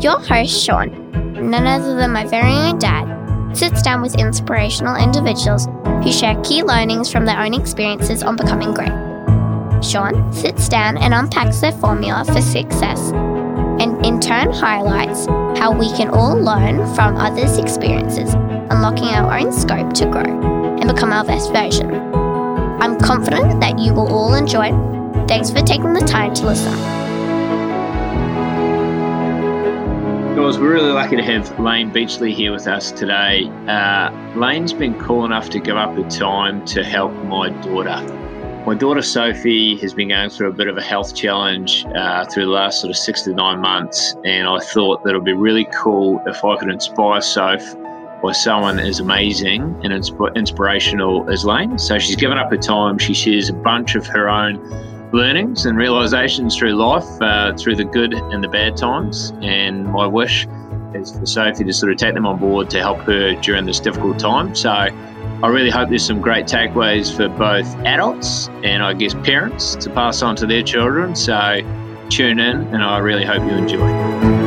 Your host, Sean, none other than my very own dad, sits down with inspirational individuals who share key learnings from their own experiences on becoming great. Sean sits down and unpacks their formula for success and in turn highlights how we can all learn from others' experiences, unlocking our own scope to grow and become our best version. I'm confident that you will all enjoy. Thanks for taking the time to listen. Guys, we're really lucky to have Layne Beachley here with us today. Uh, Layne's been cool enough to give up her time to help my daughter. My daughter Sophie has been going through a bit of a health challenge uh, through the last sort of six to nine months, and I thought that it would be really cool if I could inspire Soph by someone as amazing and insp- inspirational as Layne. So she's given up her time. She shares a bunch of her own learnings and realizations through life, uh, through the good and the bad times. And my wish is for Sophie to sort of take them on board to help her during this difficult time. So I really hope there's some great takeaways for both adults and I guess parents to pass on to their children. So tune in and I really hope you enjoy.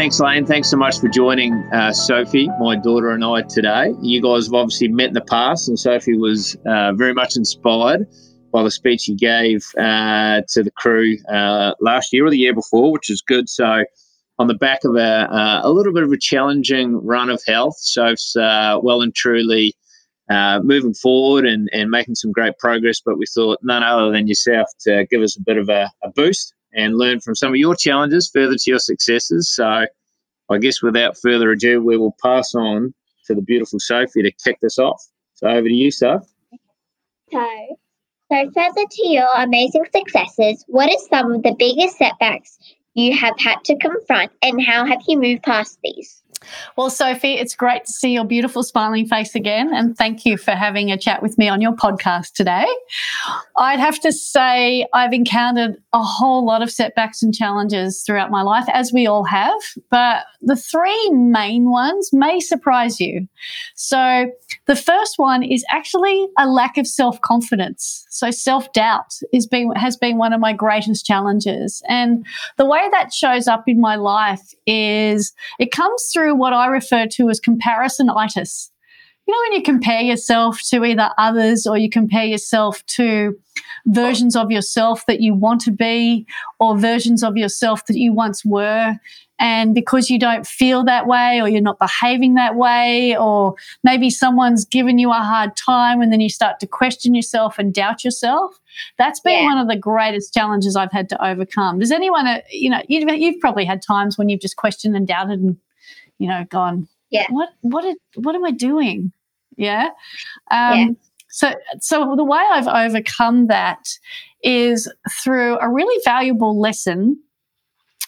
Thanks, Layne. Thanks so much for joining uh, Sophie, my daughter, and I today. You guys have obviously met in the past, and Sophie was uh, very much inspired by the speech you gave uh, to the crew uh, last year or the year before, which is good. So, on the back of a, uh, a little bit of a challenging run of health, Soph's uh, well and truly moving forward and, and making some great progress. But we thought none other than yourself to give us a bit of a, a boost and learn from some of your challenges further to your successes. So, I guess without further ado, we will pass on to the beautiful Sophie to kick this off. So, over to you, Soph. So, so further to your amazing successes, what are some of the biggest setbacks you have had to confront, and how have you moved past these? Well, Sophie, it's great to see your beautiful smiling face again. And thank you for having a chat with me on your podcast today. I'd have to say, I've encountered a whole lot of setbacks and challenges throughout my life, as we all have. But the three main ones may surprise you. So, the first one is actually a lack of self confidence. So, self doubt has been one of my greatest challenges. And the way that shows up in my life is it comes through what I refer to as comparisonitis. You know, when you compare yourself to either others or you compare yourself to versions of yourself that you want to be or versions of yourself that you once were. And because you don't feel that way or you're not behaving that way, or maybe someone's given you a hard time and then you start to question yourself and doubt yourself, that's been yeah. one of the greatest challenges I've had to overcome. Does anyone, uh, you know, you've, you've probably had times when you've just questioned and doubted and, you know, gone, yeah, what, what, is, what am I doing? Yeah. Um, yeah. So, so the way I've overcome that is through a really valuable lesson,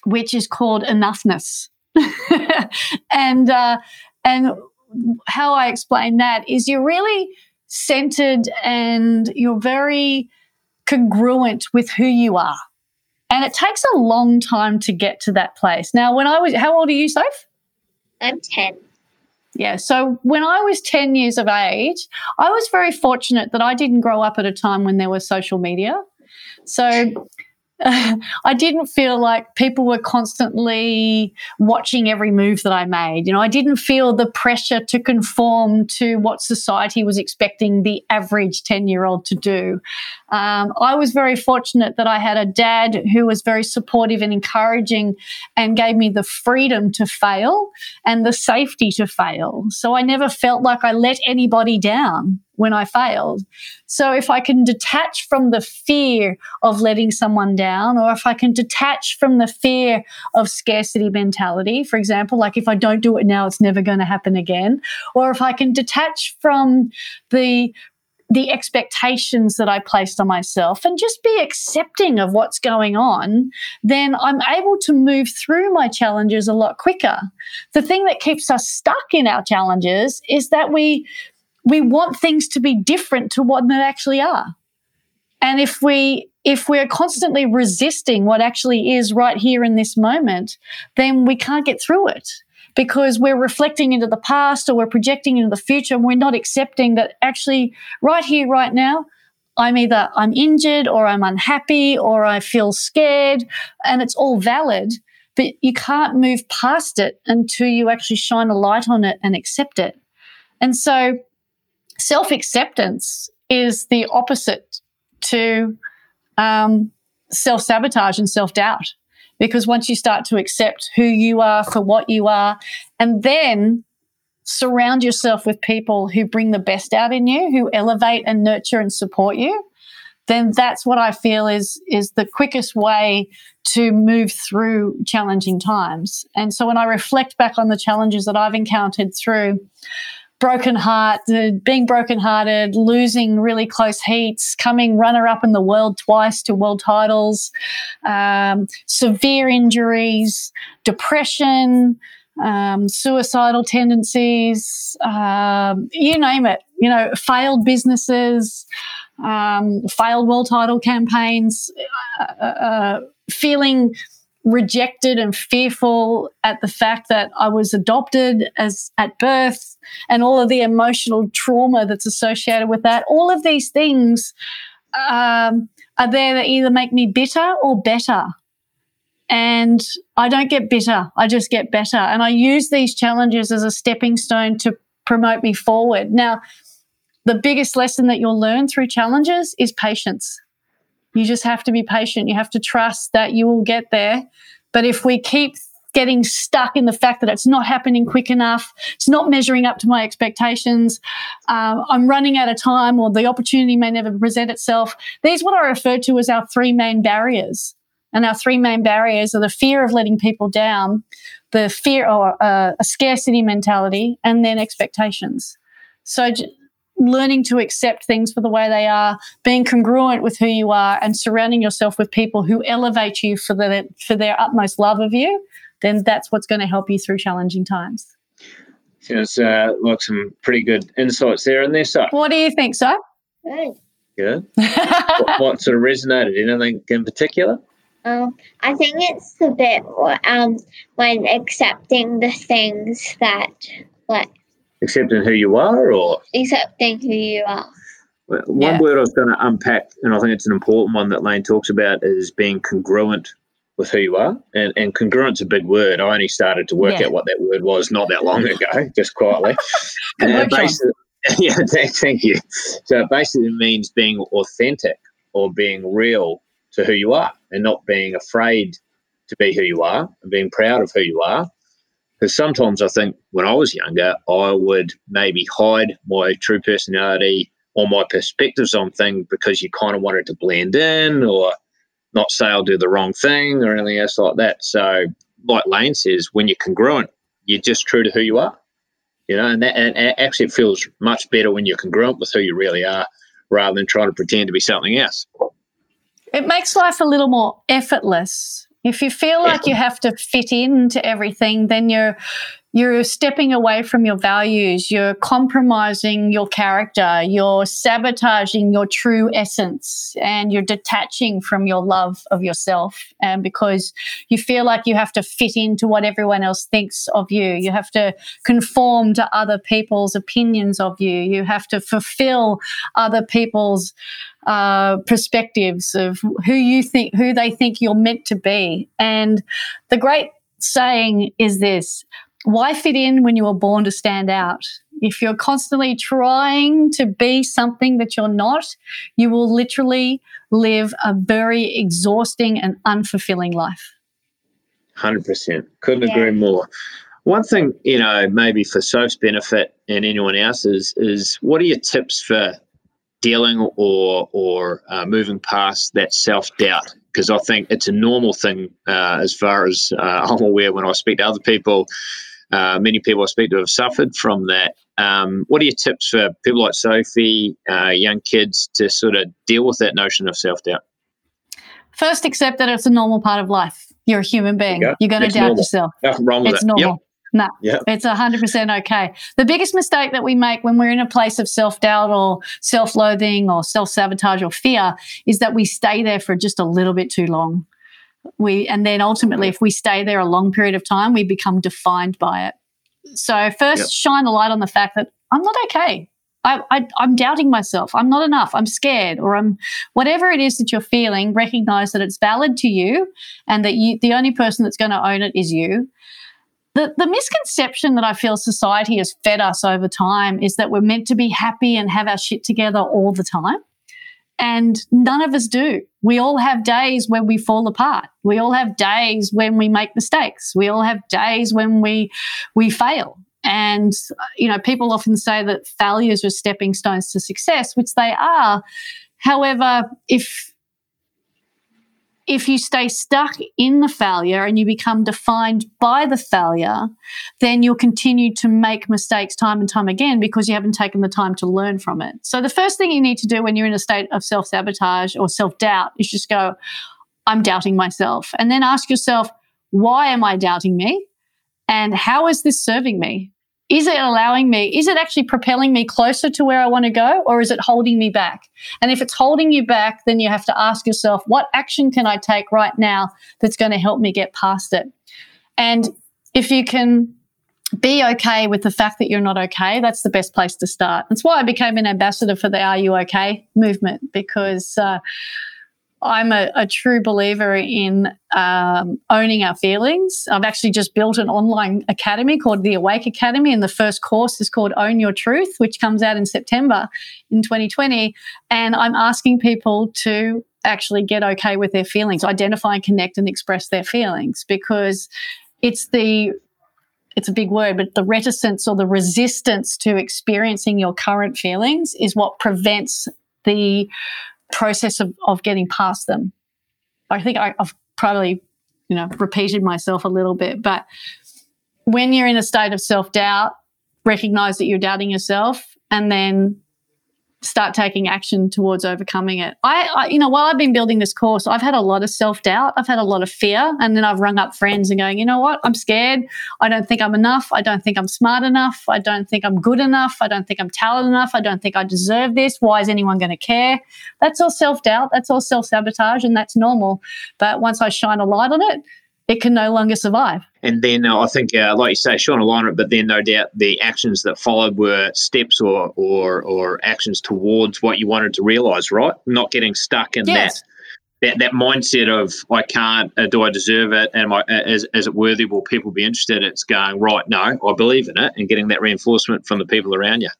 which is called enough-ness. and, uh, and how I explain that is you're really centered and you're very congruent with who you are. And it takes a long time to get to that place. Now, when I was, how old are you, Soph? I'm 10. Yeah. So when I was 10 years of age, I was very fortunate that I didn't grow up at a time when there was social media. So I didn't feel like people were constantly watching every move that I made. You know, I didn't feel the pressure to conform to what society was expecting the average 10 year old to do. Um, I was very fortunate that I had a dad who was very supportive and encouraging and gave me the freedom to fail and the safety to fail. So I never felt like I let anybody down when I failed. So if I can detach from the fear of letting someone down, or if I can detach from the fear of scarcity mentality, for example, like if I don't do it now, it's never going to happen again, or if I can detach from the the expectations that I placed on myself and just be accepting of what's going on, then I'm able to move through my challenges a lot quicker. The thing that keeps us stuck in our challenges is that we we want things to be different to what they actually are. And if we if we're constantly resisting what actually is right here in this moment, then we can't get through it because we're reflecting into the past or we're projecting into the future and we're not accepting that actually right here, right now, I'm either I'm injured or I'm unhappy or I feel scared and it's all valid, but you can't move past it until you actually shine a light on it and accept it. And so self acceptance is the opposite to um, self sabotage and self doubt. Because once you start to accept who you are for what you are, and then surround yourself with people who bring the best out in you, who elevate and nurture and support you, then that's what I feel is is the quickest way to move through challenging times. And so when I reflect back on the challenges that I've encountered through broken heart, being brokenhearted, losing really close heats, coming runner up in the world twice to world titles, um, severe injuries, depression, um, suicidal tendencies, um, you name it. You know, failed businesses, um, failed world title campaigns, uh, uh, uh feeling rejected and fearful at the fact that I was adopted as at birth and all of the emotional trauma that's associated with that. All of these things um, are there that either make me bitter or better. And I don't get bitter, I just get better. And I use these challenges as a stepping stone to promote me forward. Now, the biggest lesson that you'll learn through challenges is patience. You just have to be patient. You have to trust that you will get there. But if we keep getting stuck in the fact that it's not happening quick enough, it's not measuring up to my expectations, um, I'm running out of time, or the opportunity may never present itself. These what I refer to as our three main barriers. And our three main barriers are the fear of letting people down, the fear or uh, a scarcity mentality, and then expectations. So learning to accept things for the way they are, being congruent with who you are, and surrounding yourself with people who elevate you for the for their utmost love of you, then that's what's going to help you through challenging times. Sounds uh, like some pretty good insights there in there. So, what do you think, so? Good. Good. what, what, sort of resonated? Anything in particular? Um, I think it's the bit um when accepting the things that like accepting who you are or? Accepting who you are. One yeah. word i was going to unpack and i think it's an important one that Layne talks about is being congruent with who you are. And, and congruent's a big word. I only started to work yeah. out what that word was not that long ago just quietly. Uh, yeah thank you. So it basically means being authentic or being real to who you are and not being afraid to be who you are and being proud of who you are because sometimes I think when I was younger, I would maybe hide my true personality or my perspectives on things because you kind of wanted to blend in or not say I'll do the wrong thing or anything else like that. So, like Layne says, when you're congruent, you're just true to who you are. You know, and that and actually it feels much better when you're congruent with who you really are rather than trying to pretend to be something else. It makes life a little more effortless if you feel like you have to fit into everything, then you're you're stepping away from your values, you're compromising your character, you're sabotaging your true essence, and you're detaching from your love of yourself. And because you feel like you have to fit into what everyone else thinks of you, you have to conform to other people's opinions of you, you have to fulfill other people's uh, perspectives of who you think, who they think you're meant to be. And the great saying is this why fit in when you were born to stand out? If you're constantly trying to be something that you're not, you will literally live a very exhausting and unfulfilling life. 100%. Couldn't yeah. agree more. One thing, you know, maybe for Soph's benefit and anyone else's is what are your tips for dealing or or uh, moving past that self doubt because I think it's a normal thing uh, as far as uh, I'm aware when I speak to other people. Uh, many people I speak to have suffered from that. Um, what are your tips for people like Sophie, uh, young kids, to sort of deal with that notion of self doubt? First, accept that it's a normal part of life. You're a human being. You are going to doubt normal. yourself. Nothing wrong with it's it. normal. Yep. No, yep. it's 100% okay. The biggest mistake that we make when we're in a place of self doubt or self loathing or self sabotage or fear is that we stay there for just a little bit too long. We, and then ultimately, if we stay there a long period of time, we become defined by it. So, first, yep. shine the light on the fact that I'm not okay. I, I, I'm doubting myself. I'm not enough. I'm scared, or I'm whatever it is that you're feeling. Recognize that it's valid to you, and that you, the only person that's going to own it is you. The, the misconception that I feel society has fed us over time is that we're meant to be happy and have our shit together all the time. And none of us do. We all have days when we fall apart. We all have days when we make mistakes. We all have days when we, we fail. And, you know, people often say that failures are stepping stones to success, which they are. However, if if you stay stuck in the failure and you become defined by the failure, then you'll continue to make mistakes time and time again because you haven't taken the time to learn from it. So, the first thing you need to do when you're in a state of self sabotage or self doubt is just go, I'm doubting myself. And then ask yourself, why am I doubting me? And how is this serving me? Is it allowing me, is it actually propelling me closer to where I want to go or is it holding me back? And if it's holding you back, then you have to ask yourself, what action can I take right now that's going to help me get past it? And if you can be okay with the fact that you're not okay, that's the best place to start. That's why I became an ambassador for the Are You Okay movement because uh, I'm a, a, true believer in um, owning our feelings. I've actually just built an online academy called the Awake Academy, and the first course is called Own Your Truth, which comes out in September in 2020. And I'm asking people to actually get okay with their feelings, identify and connect and express their feelings because it's the it's a big word, but the reticence or the resistance to experiencing your current feelings is what prevents the process of, of getting past them. I think I, I've probably, you know, repeated myself a little bit, but when you're in a state of self doubt, recognize that you're doubting yourself and then start taking action towards overcoming it. I, I, you know, while I've been building this course, I've had a lot of self doubt. I've had a lot of fear. And then I've rung up friends and going, you know what? I'm scared. I don't think I'm enough. I don't think I'm smart enough. I don't think I'm good enough. I don't think I'm talented enough. I don't think I deserve this. Why is anyone going to care? That's all self doubt. That's all self sabotage. And that's normal. But once I shine a light on it, it can no longer survive. And then uh, I think, uh, like you say, Sean alignment, but then no doubt the actions that followed were steps or or, or actions towards what you wanted to realise, right? Not getting stuck in yes. that. That, that mindset of I can't, uh, do I deserve it? Am I, uh, is, is it worthy? Will people be interested? It's going, right, no, I believe in it and getting that reinforcement from the people around you.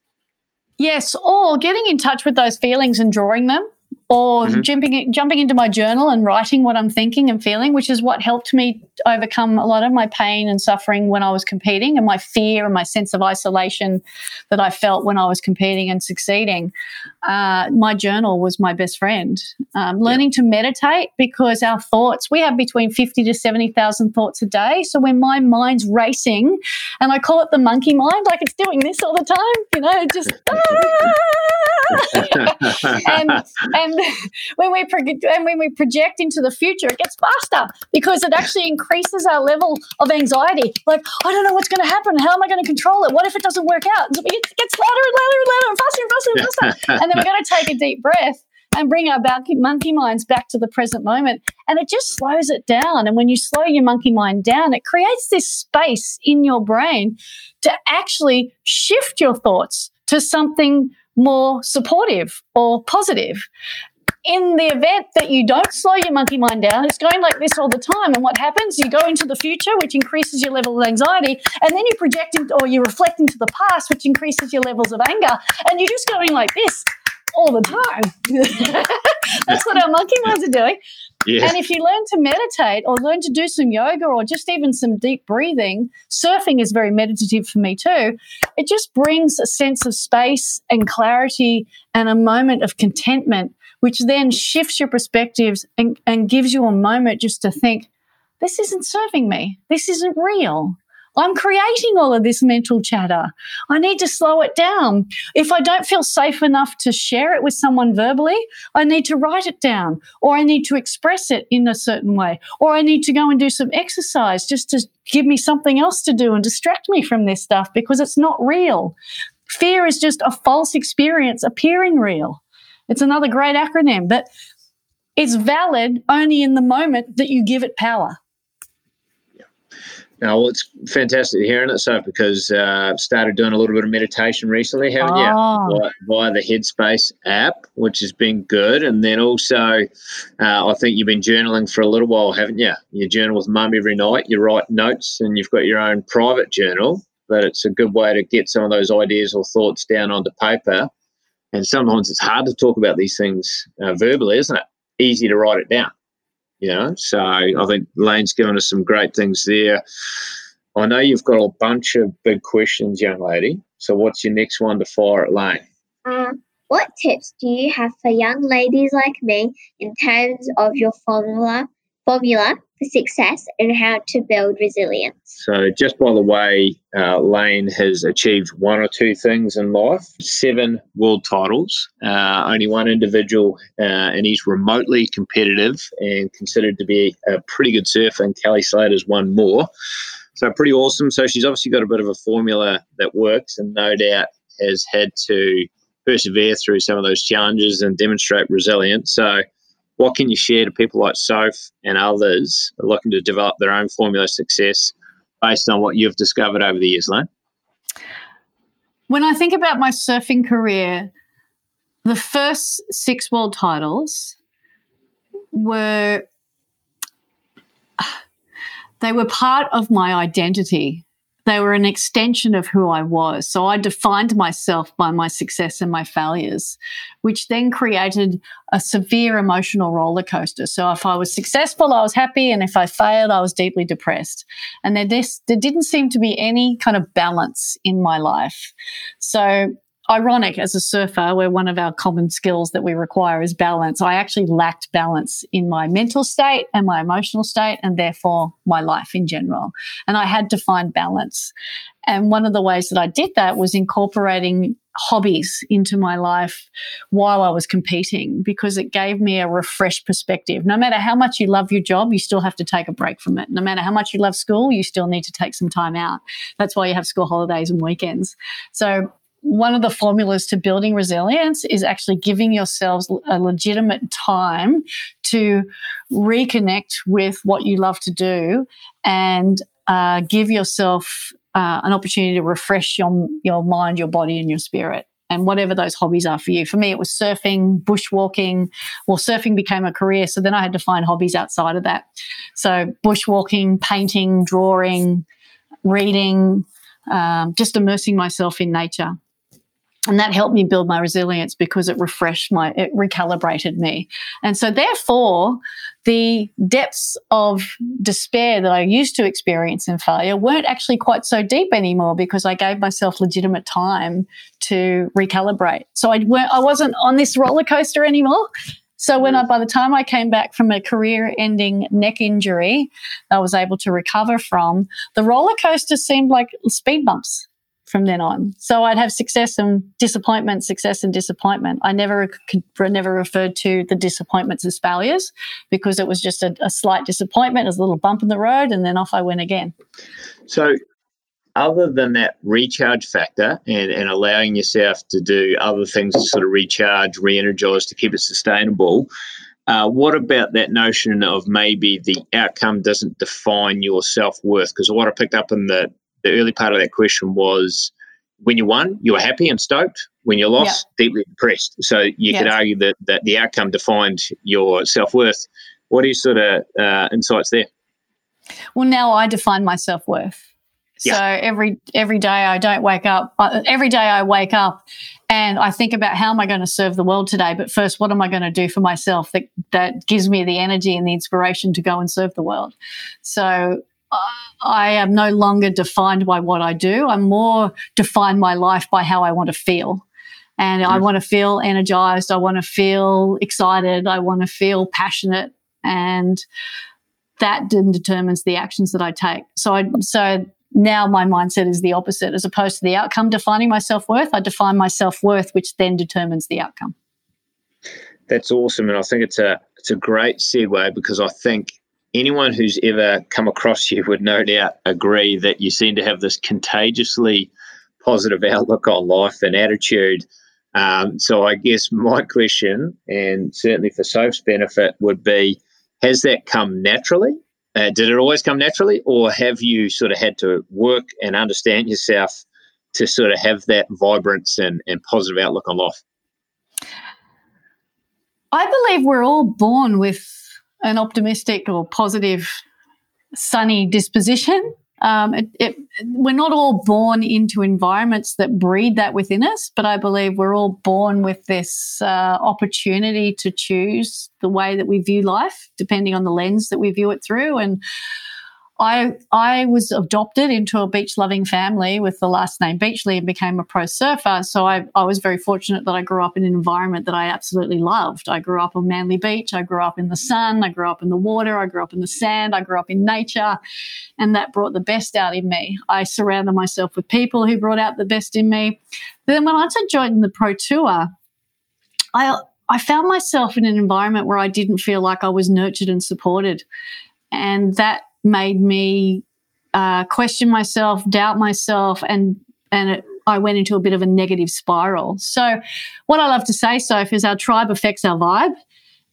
Yes, or getting in touch with those feelings and drawing them or mm-hmm. jumping jumping into my journal and writing what I'm thinking and feeling, which is what helped me overcome a lot of my pain and suffering when I was competing and my fear and my sense of isolation that I felt when I was competing and succeeding. Uh, my journal was my best friend. Um, learning yeah. to meditate because our thoughts, we have between 50 to 70,000 thoughts a day. So when my mind's racing, and I call it the monkey mind, like it's doing this all the time, you know, just. and, and when we pro- and when we project into the future, it gets faster because it actually increases our level of anxiety. Like, I don't know what's going to happen. How am I going to control it? What if it doesn't work out? It gets louder and louder and louder and faster and faster and faster. and then we're going to take a deep breath and bring our monkey minds back to the present moment. And it just slows it down. And when you slow your monkey mind down, it creates this space in your brain to actually shift your thoughts to something more supportive or positive in the event that you don't slow your monkey mind down, it's going like this all the time. And what happens? You go into the future, which increases your level of anxiety, and then you project into, or you reflect into the past, which increases your levels of anger. And you're just going like this all the time. That's what our monkey minds are doing. Yeah. And if you learn to meditate or learn to do some yoga or just even some deep breathing, surfing is very meditative for me too. It just brings a sense of space and clarity and a moment of contentment which then shifts your perspectives and, and gives you a moment just to think, this isn't serving me. This isn't real. I'm creating all of this mental chatter. I need to slow it down. If I don't feel safe enough to share it with someone verbally, I need to write it down or I need to express it in a certain way or I need to go and do some exercise just to give me something else to do and distract me from this stuff because it's not real. Fear is just a false experience appearing real. It's another great acronym, but it's valid only in the moment that you give it power. Oh, well, it's fantastic hearing it, so because uh, I've started doing a little bit of meditation recently, haven't you? Oh. Via, via the Headspace app, which has been good. And then also, uh, I think you've been journaling for a little while, haven't you? You journal with mum every night, you write notes, and you've got your own private journal. But it's a good way to get some of those ideas or thoughts down onto paper. And sometimes it's hard to talk about these things uh, verbally, isn't it? Easy to write it down you know. So I think Layne's given us some great things there. I know you've got a bunch of big questions, young lady. So what's your next one to fire at Layne? Um, what tips do you have for young ladies like me in terms of your formula formula for success and how to build resilience? So just by the way, uh, Layne has achieved one or two things in life: seven world titles. Uh, only one individual, uh, and he's remotely competitive and considered to be a pretty good surfer. And Kelly Slater's one more. So pretty awesome. So she's obviously got a bit of a formula that works, and no doubt has had to persevere through some of those challenges and demonstrate resilience. So, what can you share to people like Soph and others looking to develop their own formula success based on what you've discovered over the years, Layne? When I think about my surfing career, the first six world titles were they were part of my identity. They were an extension of who I was. So I defined myself by my success and my failures, which then created a severe emotional roller coaster. So if I was successful, I was happy. And if I failed, I was deeply depressed. And there, this, there didn't seem to be any kind of balance in my life. So ironic as a surfer, where one of our common skills that we require is balance. I actually lacked balance in my mental state and my emotional state, and therefore my life in general. And I had to find balance. And one of the ways that I did that was incorporating hobbies into my life while I was competing because it gave me a refreshed perspective. No matter how much you love your job, you still have to take a break from it. No matter how much you love school, you still need to take some time out. That's why you have school holidays and weekends. So one of the formulas to building resilience is actually giving yourselves a legitimate time to reconnect with what you love to do and uh, give yourself uh, an opportunity to refresh your, your mind, your body, and your spirit. And whatever those hobbies are for you. For me, it was surfing, bushwalking. Well, surfing became a career. So then I had to find hobbies outside of that. So bushwalking, painting, drawing, reading, um, just immersing myself in nature and that helped me build my resilience because it refreshed my it recalibrated me. And so therefore the depths of despair that i used to experience in failure weren't actually quite so deep anymore because i gave myself legitimate time to recalibrate. So i, I wasn't on this roller coaster anymore. So when I, mm. by the time I came back from a career-ending neck injury, I was able to recover from the roller coaster seemed like speed bumps from then on. So I'd have success and disappointment, success and disappointment. I never could, never referred to the disappointments as failures because it was just a, a slight disappointment, as a little bump in the road, and then off I went again. So, other than that recharge factor and, and allowing yourself to do other things to sort of recharge, re-energize to keep it sustainable, uh, what about that notion of maybe the outcome doesn't define your self worth? Because what I picked up in the the early part of that question was when you won, you were happy and stoked. When you lost, yeah. deeply depressed. So you yes. could argue that, that the outcome defined your self worth. What are your sort of uh, insights there? Well, now I define my self worth. Yeah. So every every day I don't wake up. Uh, every day I wake up and I think about how am I going to serve the world today. But first, what am I going to do for myself that that gives me the energy and the inspiration to go and serve the world? So I am no longer defined by what I do. I'm more defined my life by how I want to feel. And I want to feel energized. I want to feel excited. I want to feel passionate. And that then determines the actions that I take. So I, so now my mindset is the opposite. As opposed to the outcome defining my self worth, I define my self worth, which then determines the outcome. That's awesome. And I think it's a, it's a great segue because I think anyone who's ever come across you would no doubt agree that you seem to have this contagiously positive outlook on life and attitude. Um, so I guess my question, and certainly for Soph's benefit, would be: Has that come naturally, Uh, did it always come naturally, or have you sort of had to work and understand yourself to sort of have that vibrance and, and positive outlook on life? I believe we're all born with an optimistic or positive, sunny disposition. Um, it, it, we're not all born into environments that breed that within us, but I believe we're all born with this uh, opportunity to choose the way that we view life, depending on the lens that we view it through. And I I was adopted into a beach loving family with the last name Beachley and became a pro surfer. So I, I was very fortunate that I grew up in an environment that I absolutely loved. I grew up on Manly Beach. I grew up in the sun. I grew up in the water. I grew up in the sand. I grew up in nature. And that brought the best out in me. I surrounded myself with people who brought out the best in me. Then when I joined the pro tour, I I found myself in an environment where I didn't feel like I was nurtured and supported. And that made me uh, question myself, doubt myself, and and it, I went into a bit of a negative spiral. So, what I love to say, Soph, is our tribe affects our vibe.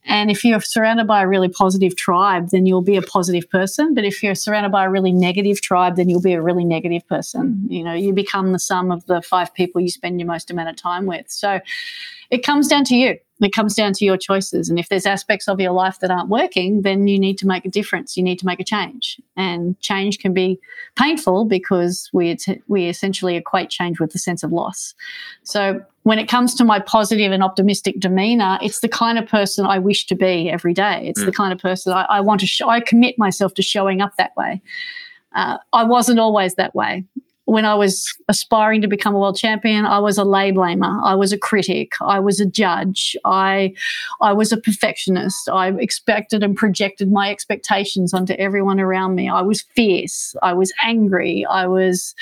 And if you're surrounded by a really positive tribe, then you'll be a positive person. But if you're surrounded by a really negative tribe, then you'll be a really negative person. You know, you become the sum of the five people you spend your most amount of time with. So it comes down to you. It comes down to your choices. And if there's aspects of your life that aren't working, then you need to make a difference. You need to make a change. And change can be painful because we, we essentially equate change with the sense of loss. So when it comes to my positive and optimistic demeanor, it's the kind of person I wish to be every day. It's mm. the kind of person I, I want to show, I commit myself to showing up that way. Uh, I wasn't always that way when I was aspiring to become a world champion, I was a lay blamer. I was a critic. I was a judge. I, I was a perfectionist. I expected and projected my expectations onto everyone around me. I was fierce. I was angry. I was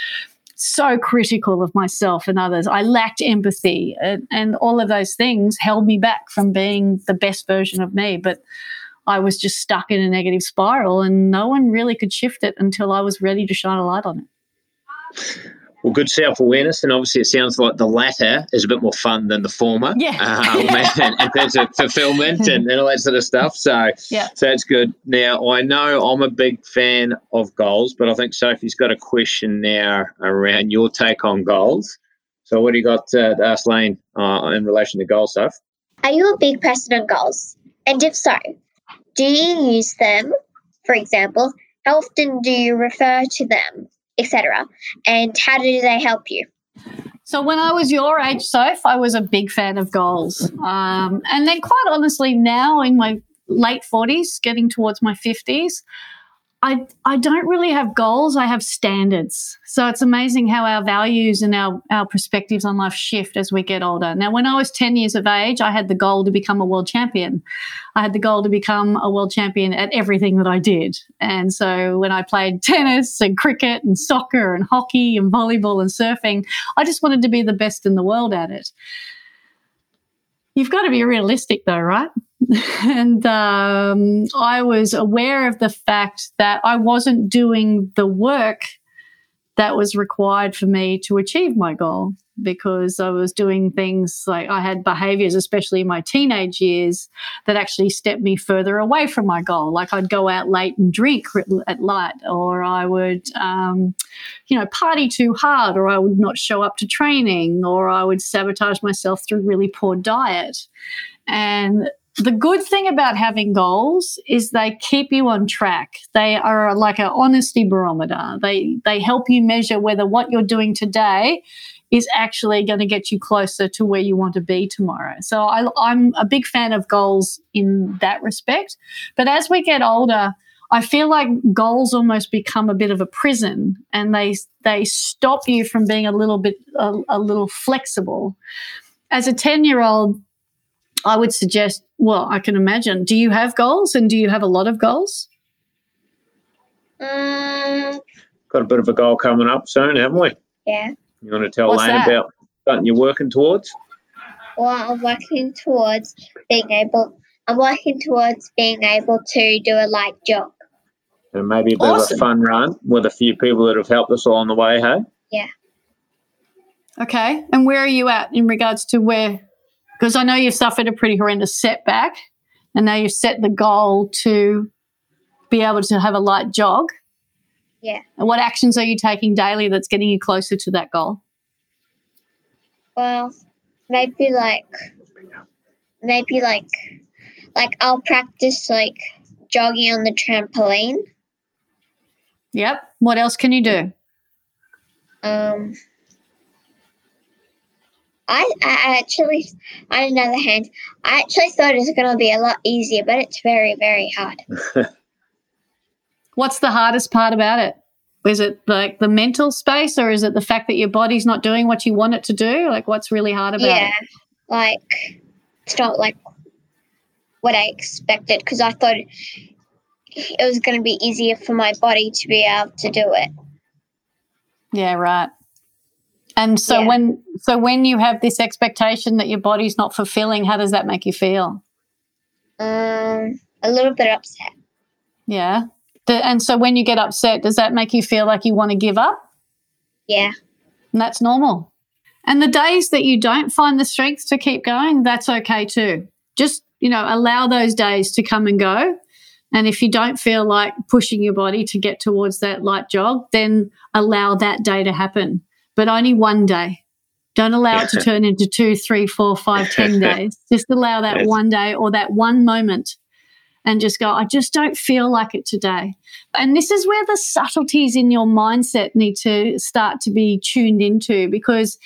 so critical of myself and others. I lacked empathy, and, and all of those things held me back from being the best version of me. But I was just stuck in a negative spiral, and no one really could shift it until I was ready to shine a light on it. Well, good self awareness, and obviously, it sounds like the latter is a bit more fun than the former. Yeah, um, in terms of fulfillment and, and all that sort of stuff. So, yeah, so that's good. Now, I know I'm a big fan of goals, but I think Sophie's got a question now around your take on goals. So, what do you got uh, to ask Layne uh, in relation to goals, Soph? Are you a big person on goals? And if so, do you use them? For example, how often do you refer to them? Etc. And how do they help you? So when I was your age, Soph, I was a big fan of goals. Um, and then quite honestly, now in my late 40s, getting towards my 50s, I, I don't really have goals. I have standards. So it's amazing how our values and our, our perspectives on life shift as we get older. Now, when I was 10 years of age, I had the goal to become a world champion. I had the goal to become a world champion at everything that I did. And so when I played tennis and cricket and soccer and hockey and volleyball and surfing, I just wanted to be the best in the world at it. You've got to be realistic though, right? and um, I was aware of the fact that I wasn't doing the work that was required for me to achieve my goal because I was doing things like I had behaviors, especially in my teenage years, that actually stepped me further away from my goal. Like I'd go out late and drink at night, or I would, um, you know, party too hard, or I would not show up to training, or I would sabotage myself through really poor diet. And the good thing about having goals is they keep you on track. They are like an honesty barometer. They they help you measure whether what you're doing today is actually going to get you closer to where you want to be tomorrow. So I, I'm a big fan of goals in that respect. But as we get older, I feel like goals almost become a bit of a prison, and they they stop you from being a little bit a, a little flexible. As a ten year old, I would suggest, well, I can imagine. Do you have goals and do you have a lot of goals? Um, Got a bit of a goal coming up soon, haven't we? Yeah. You want to tell What's Layne that? about something you're working towards? Well, I'm working towards being able. I'm working towards being able to do a light jog. And maybe a bit Awesome. of a fun run with a few people that have helped us along the way, hey? Yeah. Okay. And where are you at in regards to where? Because I know you've suffered a pretty horrendous setback and now you've set the goal to be able to have a light jog. Yeah. And what actions are you taking daily that's getting you closer to that goal? Well, maybe like maybe like like I'll practice like jogging on the trampoline. Yep. What else can you do? Um I, I actually, on another hand, I actually thought it was going to be a lot easier, but it's very, very hard. What's the hardest part about it? Is it like the mental space or is it the fact that your body's not doing what you want it to do? Like, what's really hard about yeah, it? Yeah, like it's not like what I expected because I thought it was going to be easier for my body to be able to do it. Yeah, right. And so Yeah. when so when you have this expectation that your body's not fulfilling, how does that make you feel? Um, a little bit upset. Yeah. The- and so when you get upset, does that make you feel like you want to give up? Yeah, And that's normal. And the days that you don't find the strength to keep going, that's okay too. Just, you know, allow those days to come and go. And if you don't feel like pushing your body to get towards that light jog, then allow that day to happen. But only one day. Don't allow it to turn into two, three, four, five, ten days. Just allow that Yes. one day or that one moment and just go, I just don't feel like it today. And this is where the subtleties in your mindset need to start to be tuned into because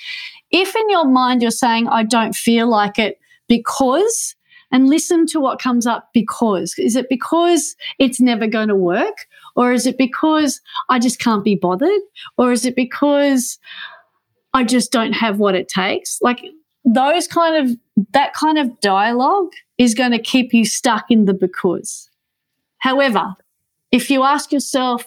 if in your mind you're saying, I don't feel like it because, and listen to what comes up because, is it because it's never going to work? Or is it because I just can't be bothered? Or is it because I just don't have what it takes? Like those kind of, that kind of dialogue is going to keep you stuck in the because. However, if you ask yourself,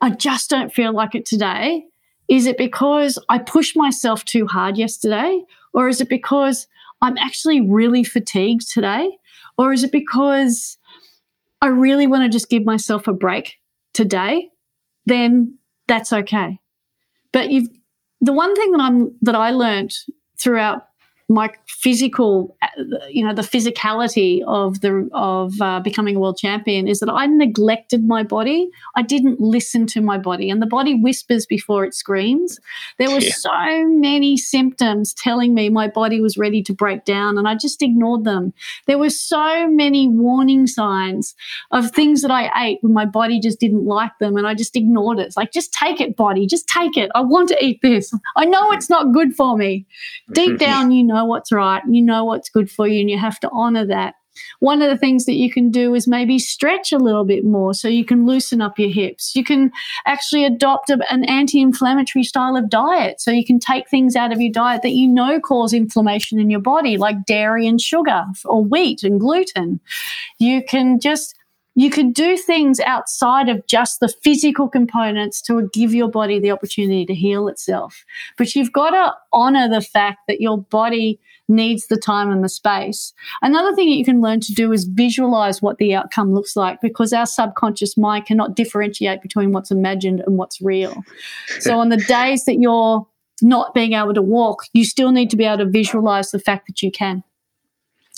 I just don't feel like it today, is it because I pushed myself too hard yesterday? Or is it because I'm actually really fatigued today? Or is it because I really want to just give myself a break today? Then that's okay. But you've the one thing that I'm that I learned throughout my physical, you know, the physicality of the of uh, becoming a world champion is that I neglected my body. I didn't listen to my body, and the body whispers before it screams. There were Yeah. so many symptoms telling me my body was ready to break down, and I just ignored them. There were so many warning signs of things that I ate when my body just didn't like them, and I just ignored it. It's like, just take it, body, just take it. I want to eat this. I know it's not good for me deep down you know what's right you know what's good for you and you have to honor that. One of the things that you can do is maybe stretch a little bit more so you can loosen up your hips. You can actually adopt a, an anti-inflammatory style of diet so you can take things out of your diet that you know cause inflammation in your body like dairy and sugar or wheat and gluten. You can just you could do things outside of just the physical components to give your body the opportunity to heal itself. But you've got to honor the fact that your body needs the time and the space. Another thing that you can learn to do is visualize what the outcome looks like because our subconscious mind cannot differentiate between what's imagined and what's real. So on the days that you're not being able to walk, you still need to be able to visualize the fact that you can.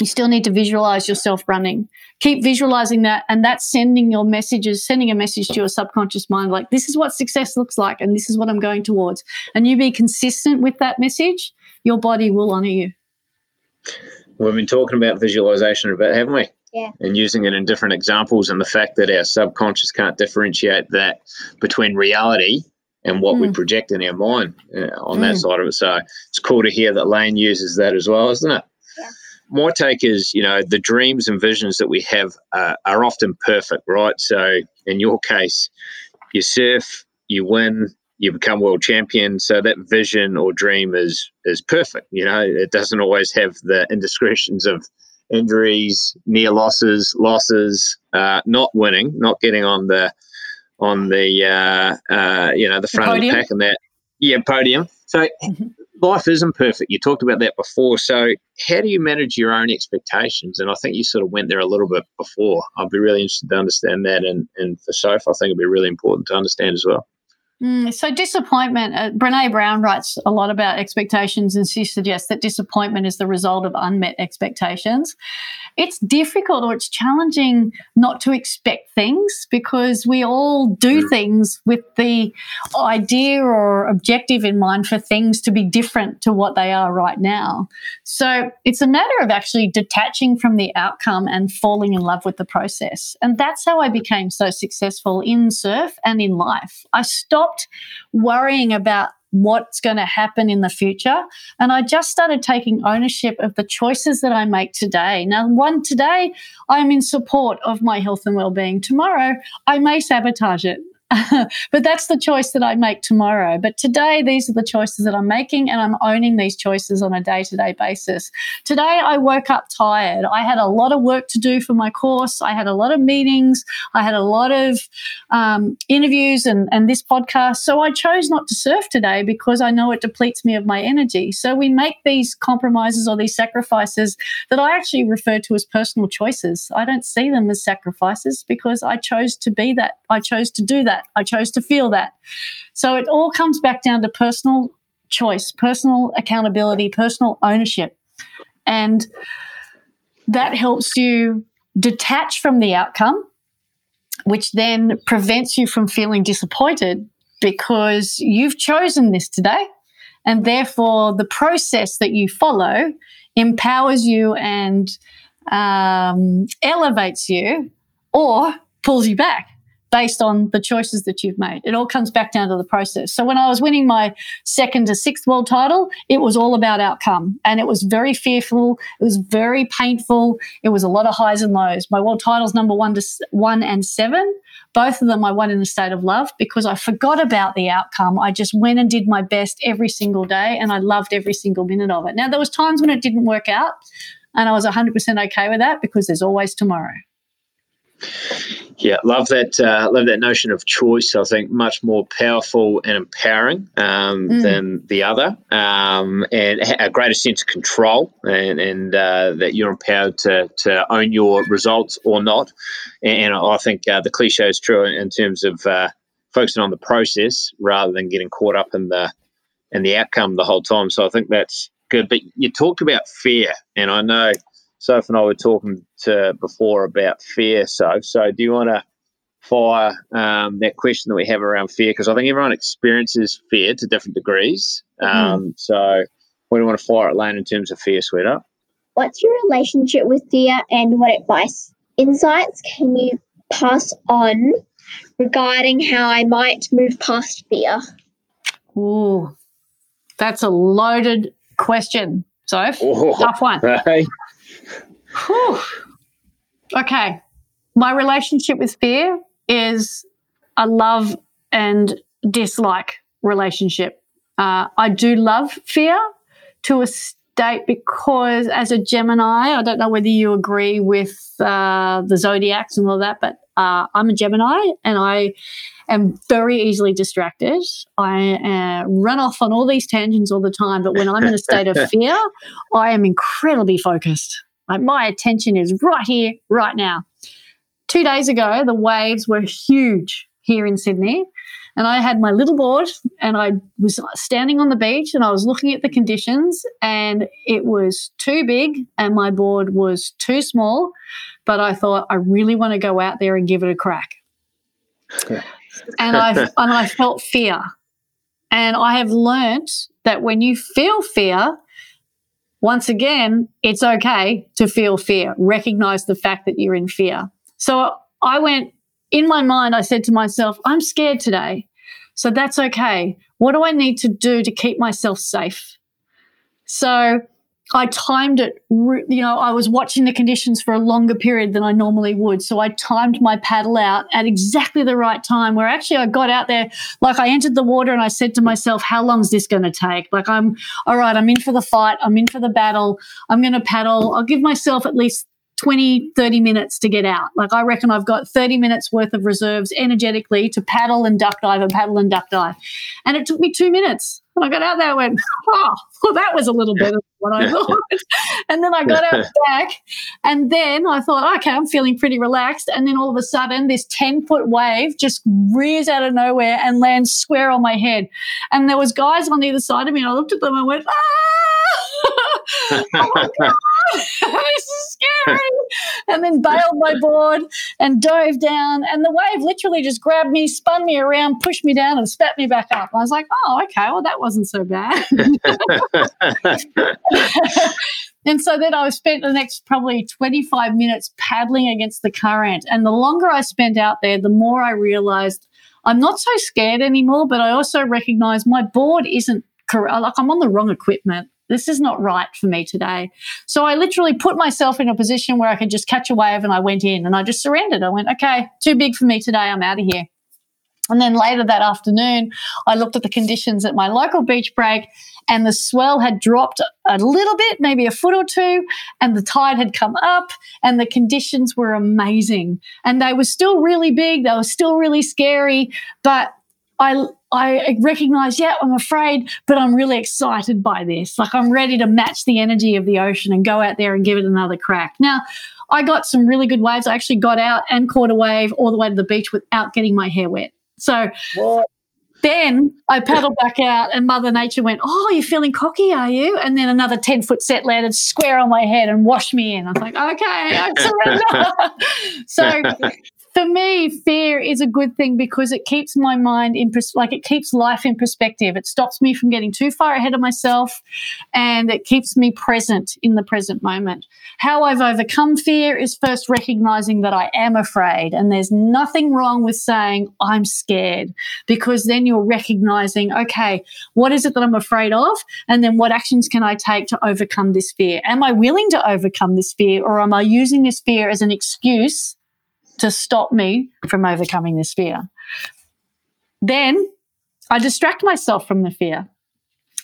You still need to visualize yourself running. Keep visualizing that, and that's sending your messages, sending a message to your subconscious mind like, this is what success looks like, and this is what I'm going towards. And you be consistent with that message, your body will honor you. We've been talking about visualization a bit, haven't we? Yeah. And using it in different examples, and the fact that our subconscious can't differentiate that between reality and what we Mm. project in our mind uh, on that Mm. side of it. So it's cool to hear that Layne uses that as well, isn't it? My take is, you know, the dreams and visions that we have uh, are often perfect, right? So in your case, you surf, you win, you become world champion. So that vision or dream is is perfect. You know, it doesn't always have the indiscretions of injuries, near losses, losses, uh, not winning, not getting on the on the uh, uh, you know the front of the pack and that yeah podium. So Mhm. Life isn't perfect. You talked about that before. So how do you manage your own expectations? And I think you sort of went there a little bit before. I'd be really interested to understand that. And and for Soph, I think it'd be really important to understand as well. Mm, so disappointment, uh, Brene Brown writes a lot about expectations and she suggests that disappointment is the result of unmet expectations. It's difficult or it's challenging not to expect things because we all do things with the idea or objective in mind for things to be different to what they are right now. So it's a matter of actually detaching from the outcome and falling in love with the process. And that's how I became so successful in surf and in life. I stopped stopped worrying about what's going to happen in the future. And I just started taking ownership of the choices that I make today. Now, one today, I'm in support of my health and well-being. Tomorrow, I may sabotage it. but that's the choice that I make tomorrow. But today, these are the choices that I'm making, and I'm owning these choices on a day to day basis. Today, I woke up tired. I had a lot of work to do for my course. I had a lot of meetings. I had a lot of um, interviews and, and this podcast. So I chose not to surf today because I know it depletes me of my energy. So we make these compromises or these sacrifices that I actually refer to as personal choices. I don't see them as sacrifices because I chose to be that. I chose to do that that. I chose to feel that. So it all comes back down to personal choice, personal accountability, personal ownership. And that helps you detach from the outcome, which then prevents you from feeling disappointed because you've chosen this today. And therefore, the process that you follow empowers you and um, elevates you or pulls you back based on the choices that you've made. It all comes back down to the process. So when I was winning my second to sixth world title, it was all about outcome and it was very fearful. It was very painful. It was a lot of highs and lows. My world titles number one to one and seven, both of them I won in a state of love because I forgot about the outcome. I just went and did my best every single day and I loved every single minute of it. Now there was times when it didn't work out and I was 100% okay with that because there's always tomorrow. Yeah, love that. Uh, love that notion of choice. I think much more powerful and empowering um, mm. than the other, um, and a greater sense of control, and, and uh, that you're empowered to to own your results or not. And I think uh, the cliche is true in terms of uh, focusing on the process rather than getting caught up in the in the outcome the whole time. So I think that's good. But you talked about fear, and I know Soph and I were talking to before about fear. So, so do you want to fire um, that question that we have around fear? Because I think everyone experiences fear to different degrees. Mm-hmm. Um, mm. So, we do want to fire it, Layne, in terms of fear, sweetheart. What's your relationship with fear, and what advice, insights can you pass on regarding how I might move past fear? Ooh, that's a loaded question. So, tough one. Hey. Whew. Okay. My relationship with fear is a love and dislike relationship. Uh, I do love fear to a state because as a Gemini, I don't know whether you agree with uh, the zodiacs and all that, but uh, I'm a Gemini and I am very easily distracted. I uh, run off on all these tangents all the time, but when I'm in a state of fear, I am incredibly focused. Like my attention is right here, right now. Two days ago, the waves were huge here in Sydney. And I had my little board and I was standing on the beach and I was looking at the conditions and it was too big and my board was too small. But I thought, I really want to go out there and give it a crack. and I and I felt fear. And I have learnt that when you feel fear, once again, it's okay to feel fear. Recognize the fact that you're in fear. So I went in my mind, I said to myself, I'm scared today. So that's okay. What do I need to do to keep myself safe? So I timed it, you know, I was watching the conditions for a longer period than I normally would. So I timed my paddle out at exactly the right time where actually I got out there, like I entered the water and I said to myself, how long is this going to take? Like I'm, all right, I'm in for the fight. I'm in for the battle. I'm going to paddle. I'll give myself at least 20, 30 minutes to get out. Like I reckon I've got 30 minutes worth of reserves energetically to paddle and duck dive and paddle and duck dive. And it took me two minutes. And I got out there and went, oh, well, that was a little better than what I thought. and then I got out back and then I thought, okay, I'm feeling pretty relaxed. And then all of a sudden, this 10 foot wave just rears out of nowhere and lands square on my head. And there was guys on either side of me. And I looked at them and went, ah! oh my God, this is scary. And then bailed my board and dove down. And the wave literally just grabbed me, spun me around, pushed me down, and spat me back up. I was like, oh, okay, well, that wasn't so bad. and so then I spent the next probably 25 minutes paddling against the current. And the longer I spent out there, the more I realized I'm not so scared anymore, but I also recognize my board isn't correct. Like I'm on the wrong equipment. This is not right for me today. So I literally put myself in a position where I could just catch a wave and I went in and I just surrendered. I went, okay, too big for me today. I'm out of here. And then later that afternoon, I looked at the conditions at my local beach break and the swell had dropped a little bit, maybe a foot or two, and the tide had come up and the conditions were amazing. And they were still really big. They were still really scary, but I I recognize, yeah, I'm afraid, but I'm really excited by this. Like I'm ready to match the energy of the ocean and go out there and give it another crack. Now, I got some really good waves. I actually got out and caught a wave all the way to the beach without getting my hair wet. So what? then I paddled back out and Mother Nature went, Oh, you're feeling cocky, are you? And then another 10 foot set landed square on my head and washed me in. I was like, Okay, I surrender. so for me, fear is a good thing because it keeps my mind in, pers- like it keeps life in perspective. It stops me from getting too far ahead of myself and it keeps me present in the present moment. How I've overcome fear is first recognizing that I am afraid. And there's nothing wrong with saying I'm scared because then you're recognizing, okay, what is it that I'm afraid of? And then what actions can I take to overcome this fear? Am I willing to overcome this fear or am I using this fear as an excuse to stop me from overcoming this fear. Then I distract myself from the fear.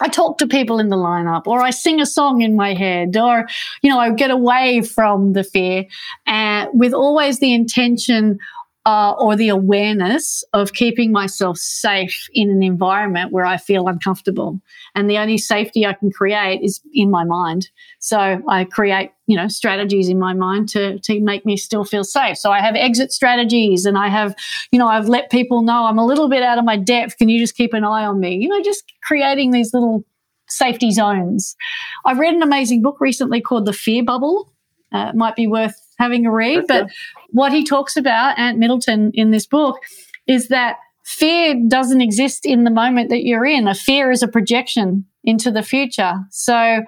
I talk to people in the lineup or I sing a song in my head or, you know, I get away from the fear and with always the intention uh, or the awareness of keeping myself safe in an environment where I feel uncomfortable. And the only safety I can create is in my mind. So I create, you know, strategies in my mind to, to make me still feel safe. So I have exit strategies and I have, you know, I've let people know I'm a little bit out of my depth. Can you just keep an eye on me? You know, just creating these little safety zones. I've read an amazing book recently called The Fear Bubble. Uh, it might be worth having a read. But what he talks about, Ant Middleton, in this book, is that fear doesn't exist in the moment that you're in. A fear is a projection into the future. So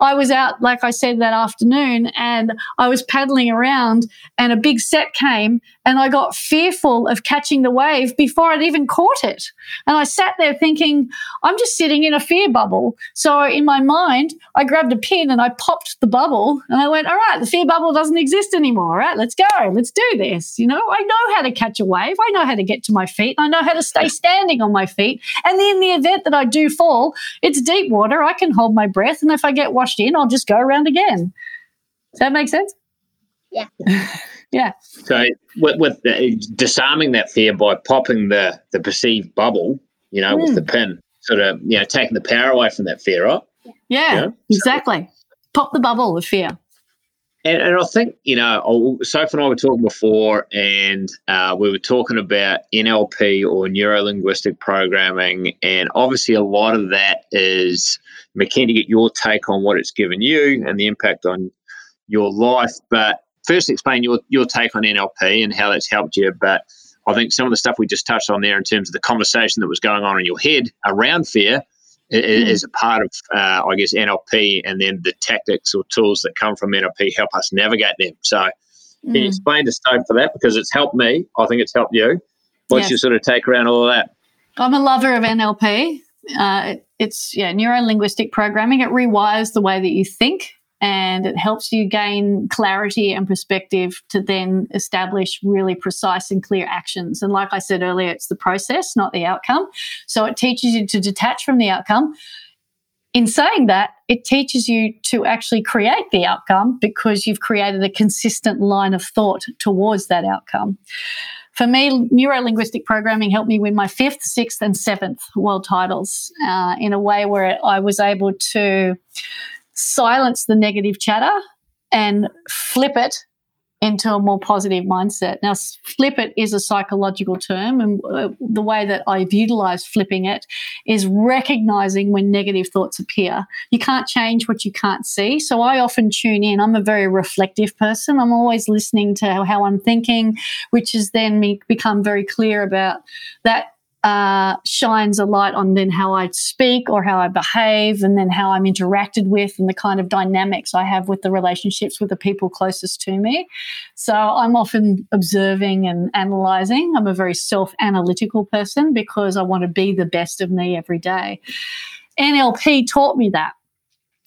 I was out, like I said, that afternoon and I was paddling around and a big set came and I got fearful of catching the wave before I'd even caught it. And I sat there thinking, I'm just sitting in a fear bubble. So in my mind, I grabbed a pin and I popped the bubble and I went, all right, the fear bubble doesn't exist anymore. All right, let's go. Let's do this. You know, I know how to catch a wave. I know how to get to my feet. I know how to stay standing on my feet. And in the event that I do fall, it's deep water. I can hold my breath. And if I get washed in, I'll just go around again. Does that make sense? Yeah. yeah. So with, with the, disarming that fear by popping the the perceived bubble, you know, mm. with the hmm. pin, sort of, you know, taking the power away from that fear, right? Yeah, you know? exactly. So, Pop the bubble of fear. And, and, I think, you know, Sophie and I were talking before, and uh, we were talking about NLP or neuro linguistic programming. And obviously, a lot of that is, I'm get your take on what it's given you and the impact on your life. But first, explain your, your take on NLP and how that's helped you. But I think some of the stuff we just touched on there in terms of the conversation that was going on in your head around fear is, mm. a part of, uh, I guess, NLP, and then the tactics or tools that come from NLP help us navigate them. So, can you mm. explain to Stoke for that? Because it's helped me. I think it's helped you. What's yes. your sort of take around all of that? I'm a lover of NLP. Uh, it's yeah, neuro linguistic programming. It rewires the way that you think and it helps you gain clarity and perspective to then establish really precise and clear actions. And like I said earlier, it's the process, not the outcome. So it teaches you to detach from the outcome. In saying that, it teaches you to actually create the outcome because you've created a consistent line of thought towards that outcome. For me, neuro linguistic programming helped me win my fifth, sixth, and seventh world titles uh, in a way where I was able to silence the negative chatter and flip it into a more positive mindset. Now, flip it is a psychological term, and uh, the way that I've utilized flipping it is recognizing when negative thoughts appear. You can't change what you can't see. So I often tune in. I'm a very reflective person. I'm always listening to how I'm thinking, which has then become very clear about that uh, shines a light on then how I speak or how I behave, and then how I'm interacted with, and the kind of dynamics I have with the relationships with the people closest to me. So I'm often observing and analyzing. I'm a very self analytical person because I want to be the best of me every day. NLP taught me that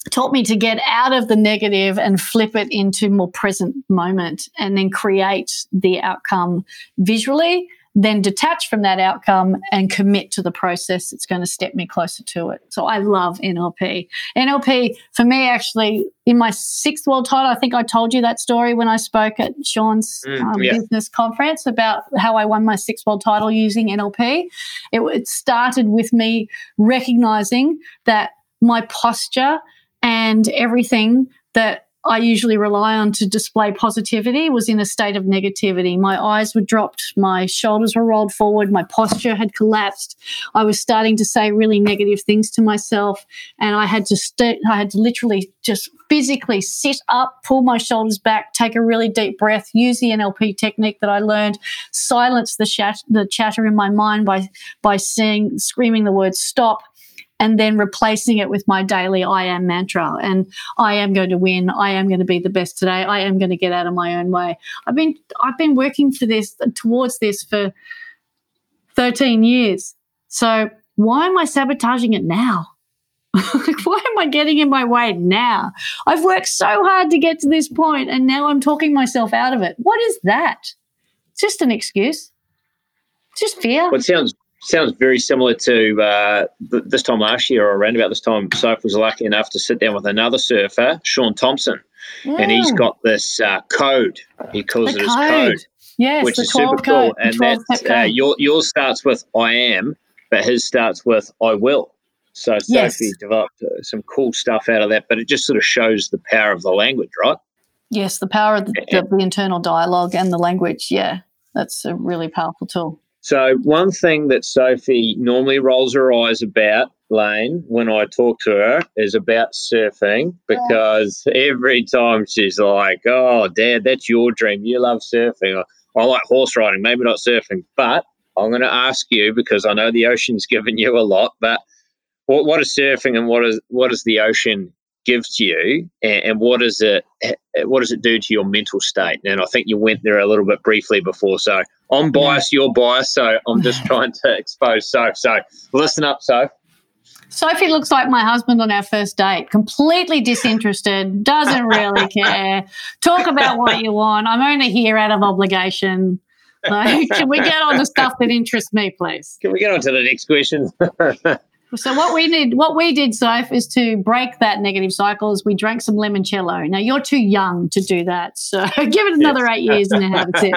taught me to get out of the negative and flip it into more present moment and then create the outcome visually then detach from that outcome and commit to the process that's going to step me closer to it. So I love NLP. NLP for me actually in my sixth world title, I think I told you that story when I spoke at Sean's mm, um, yeah. business conference about how I won my sixth world title using NLP. It, it started with me recognizing that my posture and everything that I usually rely on to display positivity was in a state of negativity. My eyes were dropped, my shoulders were rolled forward, my posture had collapsed. I was starting to say really negative things to myself, and I had to st- I had to literally just physically sit up, pull my shoulders back, take a really deep breath, use the NLP technique that I learned, silence the, the chatter in my mind by by saying screaming the word stop and then replacing it with my daily I am mantra. And I am going to win. I am going to be the best today. I am going to get out of my own way. I've been I've been working for this towards this for 13 years. So why am I sabotaging it now? why am I getting in my way now? I've worked so hard to get to this point and now I'm talking myself out of it. What is that? It's just an excuse. It's just fear. It sounds sounds very similar to uh, this time last year or around about this time. Soph was lucky enough to sit down with another surfer, Shaun Tomson, mm. and he's got this uh, code. He calls the it code. his code. Yes, which is super cool. And that uh, your, yours starts with I am, but his starts with I will. So yes. Sophie developed uh, some cool stuff out of that, but it just sort of shows the power of the language, right? Yes, the power of the, the, the internal dialogue and the language. Yeah, that's a really powerful tool. So, one thing that Sophie normally rolls her eyes about, Layne, when I talk to her, is about surfing because every time she's like, Oh, Dad, that's your dream. You love surfing. I like horse riding, maybe not surfing. But I'm going to ask you because I know the ocean's given you a lot, but what, what is surfing and what is what is the ocean give to you and, and, what does it eh, what does it do to your mental state and i think you went there a little bit briefly before so i'm biased you're biased so i'm just trying to expose so so listen up so Sophie looks like my husband on our first date, completely disinterested, doesn't really care. Talk about what you want. I'm only here out of obligation. Like, can we get on to stuff that interests me, please? Can we get on to the next question? So what we did, what we did, Soph, is to break that negative cycle. Is we drank some limoncello. Now you're too young to do that, so give it another yes. eight years and have it.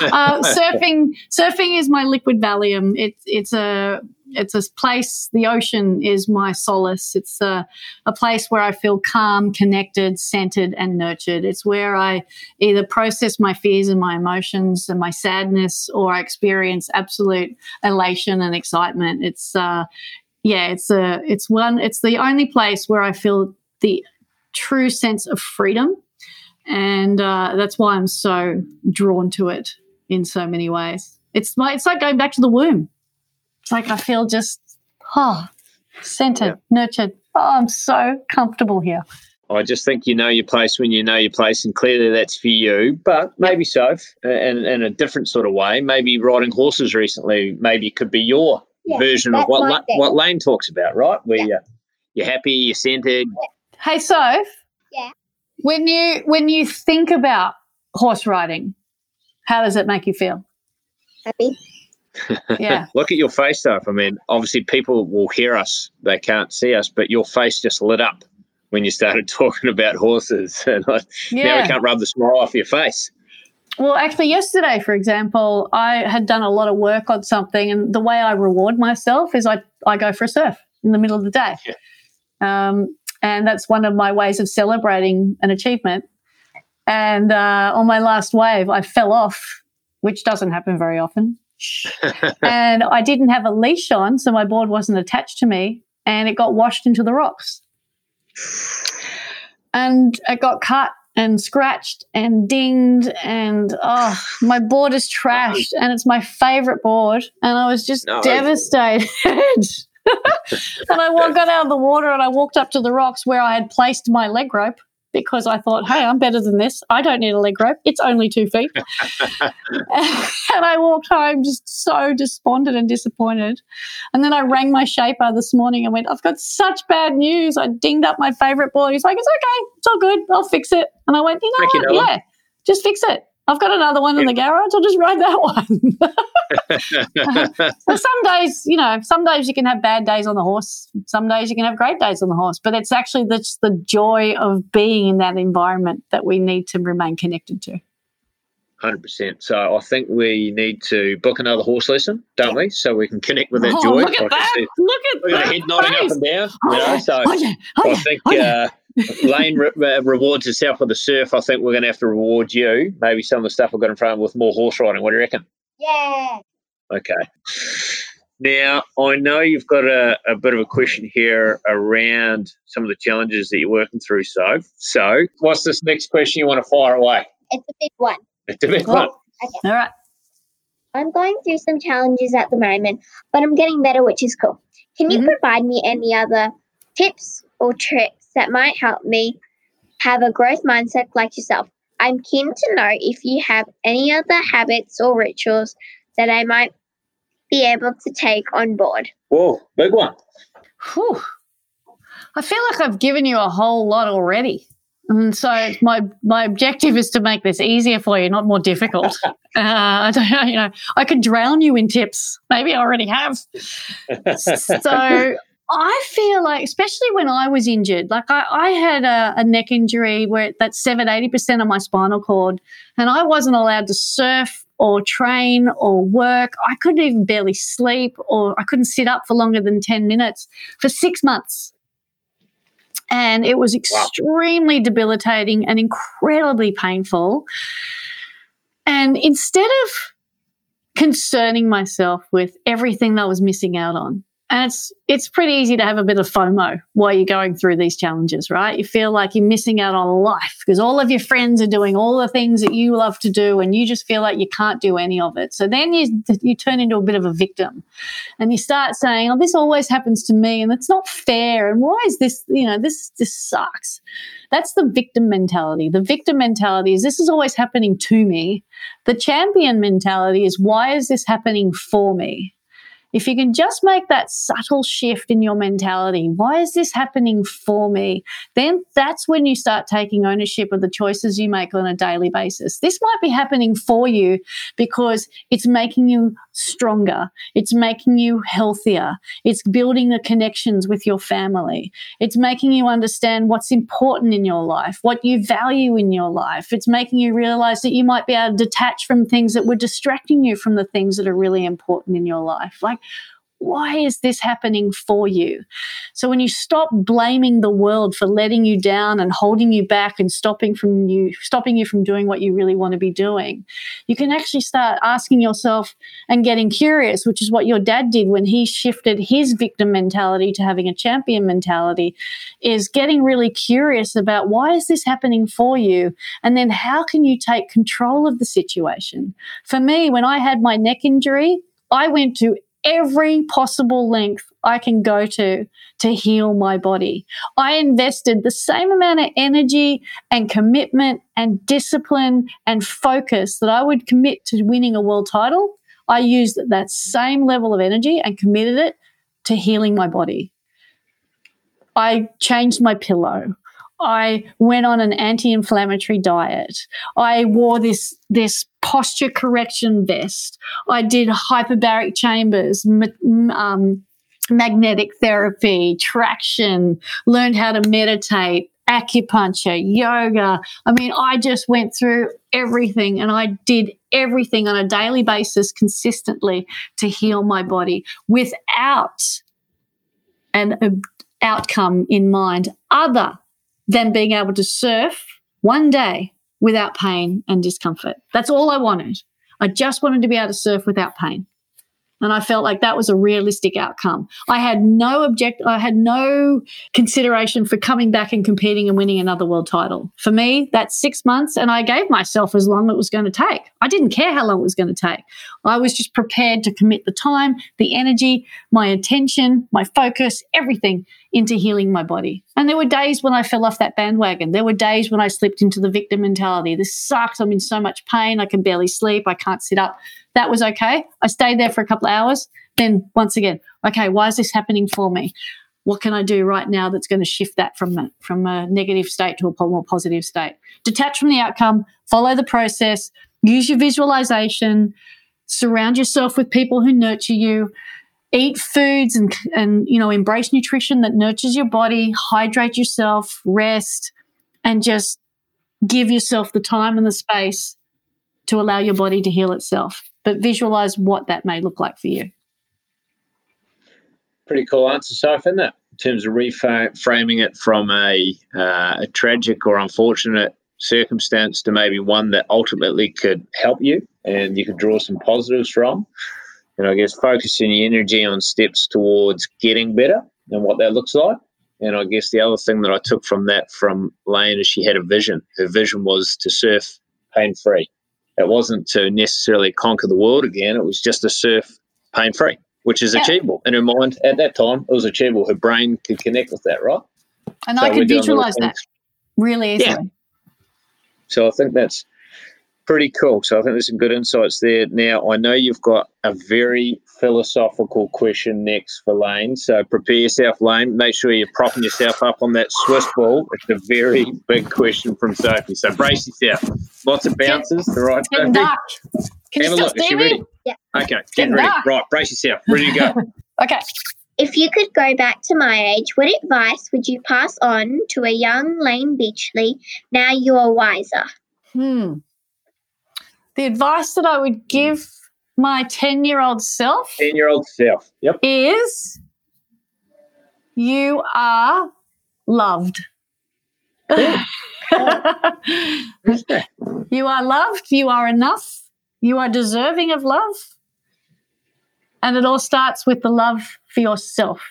uh, surfing, surfing is my liquid Valium. It's it's a it's a place, the ocean is my solace. It's a, a place where I feel calm, connected, centered, and nurtured. It's where I either process my fears and my emotions and my sadness, or I experience absolute elation and excitement. It's, uh, yeah, it's a, it's one, it's the only place where I feel the true sense of freedom. And uh, that's why I'm so drawn to it in so many ways. It's like, it's like going back to the womb like I feel just, oh, centered, yeah. nurtured. Oh, I'm so comfortable here. I just think you know your place when you know your place, and clearly that's for you. But maybe so, and in a different sort of way. Maybe riding horses recently, maybe it could be your yeah, version of what La- what Layne talks about, right? Where yeah. you're, you're happy, you're centered. Hey, Soph. Yeah. When you when you think about horse riding, how does it make you feel? Happy. Yeah. Look at your face, though. I mean, obviously, people will hear us; they can't see us, but your face just lit up when you started talking about horses. And yeah. now we can't rub the smile off your face. Well, actually, yesterday, for example, I had done a lot of work on something, and the way I reward myself is I, I go for a surf in the middle of the day. Yeah. Um, and that's one of my ways of celebrating an achievement. And uh, on my last wave, I fell off, which doesn't happen very often. And I didn't have a leash on, so my board wasn't attached to me, and it got washed into the rocks. And it got cut and scratched and dinged and oh my board is trashed and it's my favorite board and I was just no. devastated. and I got out of the water and I walked up to the rocks where I had placed my leg rope because I thought, hey, I'm better than this. I don't need a leg rope. It's only two feet. and I walked home just so despondent and disappointed. And then I rang my shaper this morning and went, I've got such bad news. I dinged up my favorite board. He's like, it's okay. It's all good. I'll fix it. And I went, you know Thank what? You, yeah, just fix it. I've got another one in the garage. I'll just ride that one. some days, you know, some days you can have bad days on the horse. Some days you can have great days on the horse. But it's actually just the joy of being in that environment that we need to remain connected to. Hundred percent. So I think we need to book another horse lesson, don't we? So we can connect with that oh, joy. Look at that! Look at that! Head nodding up and down. You know, so oh, yeah. Oh, I think. Oh, yeah. uh, Layne re- uh, rewards herself with the surf. I think we're going to have to reward you. Maybe some of the stuff we've got in front of with more horse riding. What do you reckon? Yeah. Okay. Now, I know you've got a, a bit of a question here around some of the challenges that you're working through. So, so what's this next question you want to fire away? It's a big one. It's a big cool. one. Okay. All right. I'm going through some challenges at the moment, but I'm getting better, which is cool. Can you mm-hmm. provide me any other tips or tricks that might help me have a growth mindset like yourself. I'm keen to know if you have any other habits or rituals that I might be able to take on board. Whoa, big one. Whew. I feel like I've given you a whole lot already. And so my my objective is to make this easier for you, not more difficult. uh, I don't know, you know, I could drown you in tips. Maybe I already have. so I feel like, especially when I was injured, like I, I had a, a, neck injury where that's 7 80% of my spinal cord, and I wasn't allowed to surf or train or work. I couldn't even barely sleep, or I couldn't sit up for longer than 10 minutes for six months. And it was extremely wow. debilitating and incredibly painful. And instead of concerning myself with everything that I was missing out on, and it's it's pretty easy to have a bit of FOMO while you're going through these challenges, right? You feel like you're missing out on life because all of your friends are doing all the things that you love to do, and you just feel like you can't do any of it. So then you you turn into a bit of a victim, and you start saying, "Oh, this always happens to me, and it's not fair." And why is this? You know, this this sucks. That's the victim mentality. The victim mentality is this is always happening to me. The champion mentality is why is this happening for me? If you can just make that subtle shift in your mentality, why is this happening for me? Then that's when you start taking ownership of the choices you make on a daily basis. This might be happening for you because it's making you stronger. It's making you healthier. It's building the connections with your family. It's making you understand what's important in your life, what you value in your life. It's making you realize that you might be able to detach from things that were distracting you from the things that are really important in your life. Like, why is this happening for you? So when you stop blaming the world for letting you down and holding you back and stopping from you stopping you from doing what you really want to be doing, you can actually start asking yourself and getting curious, which is what your dad did when he shifted his victim mentality to having a champion mentality, is getting really curious about why is this happening for you? And then how can you take control of the situation? For me, when I had my neck injury, I went to every possible length I can go to to heal my body. I invested the same amount of energy and commitment and discipline and focus that I would commit to winning a world title. I used that same level of energy and committed it to healing my body. I changed my pillow. I went on an anti-inflammatory diet. I wore this this posture correction vest. I did hyperbaric chambers, um, magnetic therapy, traction, learned how to meditate, acupuncture, yoga. I mean, I just went through everything and I did everything on a daily basis consistently to heal my body without an outcome in mind other than being able to surf one day without pain and discomfort. That's all I wanted. I just wanted to be able to surf without pain. And I felt like that was a realistic outcome. I had no object, I had no consideration for coming back and competing and winning another world title. For me, that's six months, and I gave myself as long as it was going to take. I didn't care how long it was going to take. I was just prepared to commit the time, the energy, my attention, my focus, everything into healing my body. And there were days when I fell off that bandwagon. There were days when I slipped into the victim mentality. This sucks. I'm in so much pain. I can barely sleep. I can't sit up. That was okay. I stayed there for a couple of hours. Then once again, okay, why is this happening for me? What can I do right now that's going to shift that from from a negative state to a more positive state? Detach from the outcome, follow the process, use your visualization, surround yourself with people who nurture you, eat foods and, and you know, embrace nutrition that nurtures your body, hydrate yourself, rest, and just give yourself the time and the space to allow your body to heal itself but visualize what that may look like for you. Pretty cool answer, Soph, isn't it? In terms of reframing it from a, uh, a tragic or unfortunate circumstance to maybe one that ultimately could help you and you could draw some positives from. And I guess focusing your energy on steps towards getting better and what that looks like. And I guess the other thing that I took from that from Layne is she had a vision. Her vision was to surf pain free. It wasn't to necessarily conquer the world again. It was just to surf pain free, which is yeah. achievable. In her mind, at that time, it was achievable. Her brain could connect with that, right? And so I could visualize that really easily. Yeah. So I think that's pretty cool. So I think there's some good insights there. Now, I know you've got a very philosophical question next for Layne. So prepare yourself, Layne. Make sure you're propping yourself up on that Swiss ball. It's a very big question from Sophie. So brace yourself. Lots of bounces. All right, Sophie. Can Have you a look. Is she ready? Yeah. Okay, get ready. Right, brace yourself. Ready to go. okay. If you could go back to my age, what advice would you pass on to a young Layne Beachley now you are wiser? Hmm. The advice that I would give my 10 year old self 10 year old self, yep. Is you are loved. you are loved. You are enough. You are deserving of love. And it all starts with the love for yourself.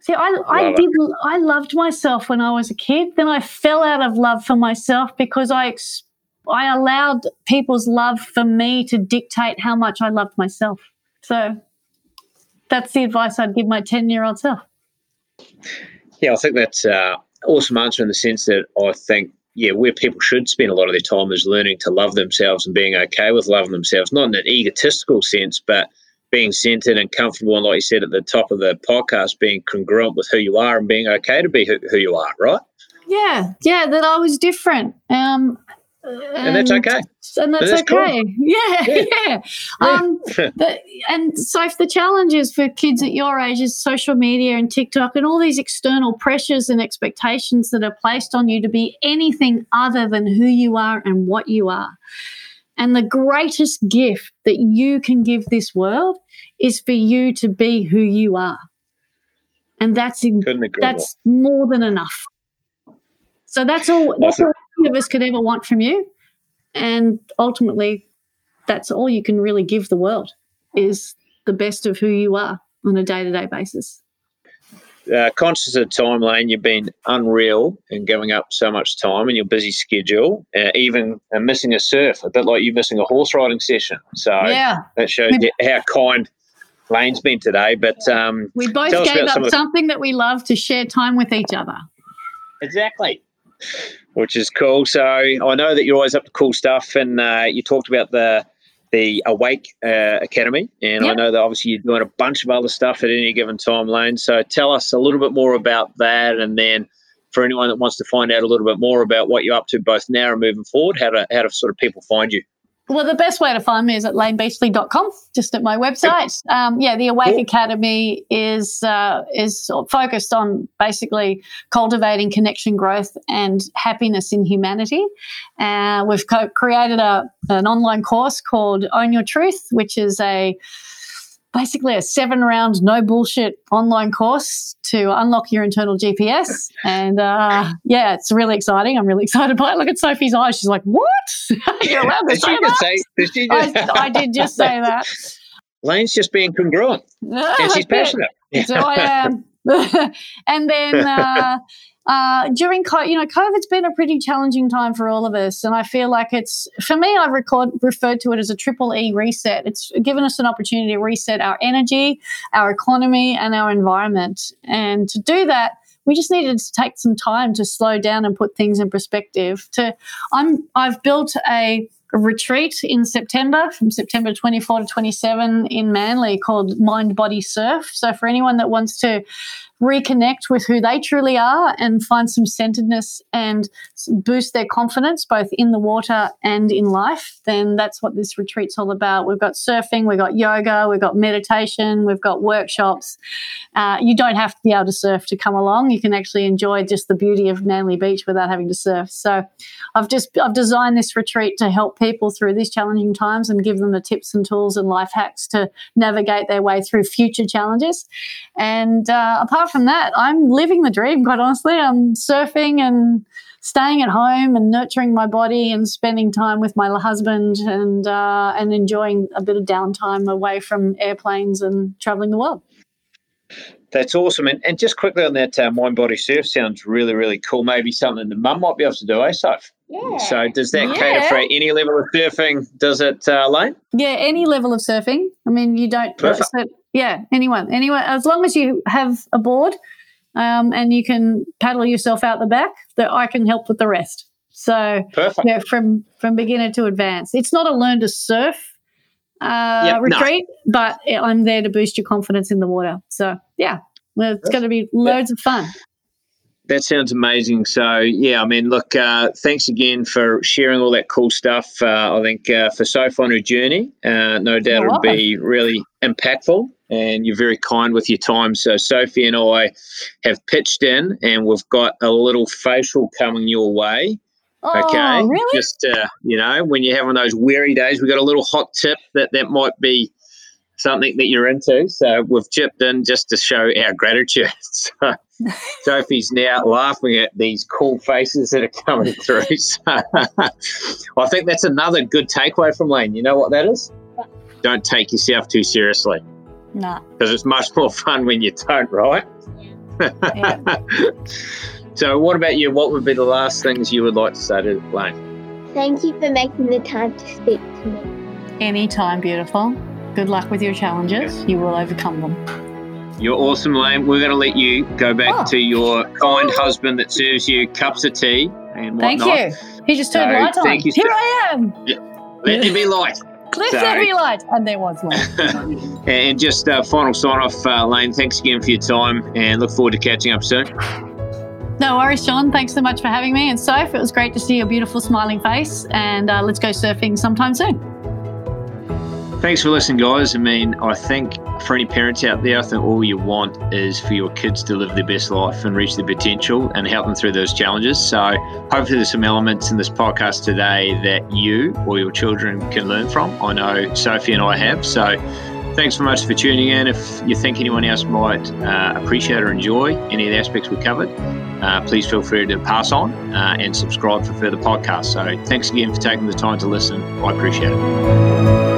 See, I, I did. I loved myself when I was a kid. Then I fell out of love for myself because I ex- I allowed people's love for me to dictate how much I loved myself. So that's the advice I'd give my 10 year old self. Yeah, I think that's uh, awesome answer in the sense that I think, yeah, where people should spend a lot of their time is learning to love themselves and being okay with loving themselves, not in an egotistical sense, but being centered and comfortable. And like you said at the top of the podcast, being congruent with who you are and being okay to be who, who you are, right? Yeah, yeah, that I was different. Um, and, that's okay. And that's, that's okay. Cool. Yeah, yeah. yeah. Um, the, and so, if the challenges for kids at your age is social media and TikTok and all these external pressures and expectations that are placed on you to be anything other than who you are and what you are. And the greatest gift that you can give this world is for you to be who you are. And that's in, that's more than enough. So that's all. That's all any of us could ever want from you. And ultimately, that's all you can really give the world is the best of who you are on a day to day basis. Uh, conscious of time, Layne, you've been unreal in giving up so much time in your busy schedule, uh, even uh, missing a surf, a bit like you missing a horse riding session. So yeah. that shows you how kind Layne's been today. But um, we both gave up some something that we love to share time with each other. Exactly which is cool. So I know that you're always up to cool stuff, and uh, you talked about the the Awake uh, Academy, and yep. I know that obviously you're doing a bunch of other stuff at any given time, Layne. So tell us a little bit more about that, and then for anyone that wants to find out a little bit more about what you're up to both now and moving forward, how to how to sort of people find you. Well, the best way to find me is at laynebeachley.com, just at my website. Um, yeah, the Awake Academy is uh, is focused on basically cultivating connection, growth, and happiness in humanity. Uh, we've co- created a an online course called Own Your Truth, which is a basically a seven round no bullshit online course to unlock your internal GPS. And uh, yeah, it's really exciting. I'm really excited by it. Look at Sophie's eyes. She's like, what? You're allowed to say that? Say, did she just... I, I, did just say that. Layne's just being congruent. and she's passionate. so I am. and then uh, uh, during you know COVID's been a pretty challenging time for all of us, and I feel like it's for me. I've record, referred to it as a triple E reset. It's given us an opportunity to reset our energy, our economy, and our environment. And to do that, we just needed to take some time to slow down and put things in perspective. To I'm I've built a retreat in September, from September 24 to 27 in Manly called Mind Body Surf. So, for anyone that wants to reconnect with who they truly are and find some centeredness and boost their confidence both in the water and in life, then that's what this retreat's all about. We've got surfing, we've got yoga, we've got meditation, we've got workshops. Uh, you don't have to be able to surf to come along. You can actually enjoy just the beauty of Manly Beach without having to surf. So I've just I've designed this retreat to help people through these challenging times and give them the tips and tools and life hacks to navigate their way through future challenges. And uh, apart apart from that, I'm living the dream, quite honestly. I'm surfing and staying at home and nurturing my body and spending time with my husband and uh, and enjoying a bit of downtime away from airplanes and traveling the world. That's awesome. And, and just quickly on that uh, mind body surf sounds really, really cool. Maybe something the mum might be able to do, eh, Soph? Yeah. So does that yeah. cater for any level of surfing? Does it, uh, Layne? Yeah, any level of surfing. I mean, you don't. Perfect. Yeah, anyone, anyone, as long as you have a board um, and you can paddle yourself out the back, that I can help with the rest. So Perfect. yeah, from from beginner to advanced. It's not a learn to surf uh, yep, retreat, no. but I'm there to boost your confidence in the water. So yeah, it's going to be loads of fun. That sounds amazing. So, yeah, I mean, look, uh, thanks again for sharing all that cool stuff. Uh, I think uh, for Soph on her journey, uh, no doubt it'll be really impactful. And you're very kind with your time. So, Sophie and I have pitched in, and we've got a little facial coming your way. Oh, okay, really? Just uh, you know, when you're having those weary days, we've got a little hot tip that that might be something that you're into. So we've chipped in just to show our gratitude. So Sophie's now laughing at these cool faces that are coming through. So I think that's another good takeaway from Layne. You know what that is? Don't take yourself too seriously. No. Because it's much more fun when you don't, right? Yeah. so, what about you? What would be the last things you would like to say to Layne? Thank you for making the time to speak to me. Anytime, beautiful. Good luck with your challenges. You will overcome them. You're awesome, Layne. We're going to let you go back oh. to your kind husband that serves you cups of tea and whatnot. Thank you. He just turned so, light on. You, Here I am. Yeah. Let there be light. Let so, there be light. And there was light. and just uh, final sign off, uh, Layne. Thanks again for your time and look forward to catching up soon. No worries, Sean. Thanks so much for having me. And Soph, it was great to see your beautiful smiling face. And uh, let's go surfing sometime soon. Thanks for listening, guys. I mean, I think for any parents out there, I think all you want is for your kids to live their best life and reach their potential and help them through those challenges. So, hopefully, there's some elements in this podcast today that you or your children can learn from. I know Sophie and I have. So, thanks so much for tuning in. If you think anyone else might uh, appreciate or enjoy any of the aspects we covered, uh, please feel free to pass on uh, and subscribe for further podcasts. So, thanks again for taking the time to listen. I appreciate it.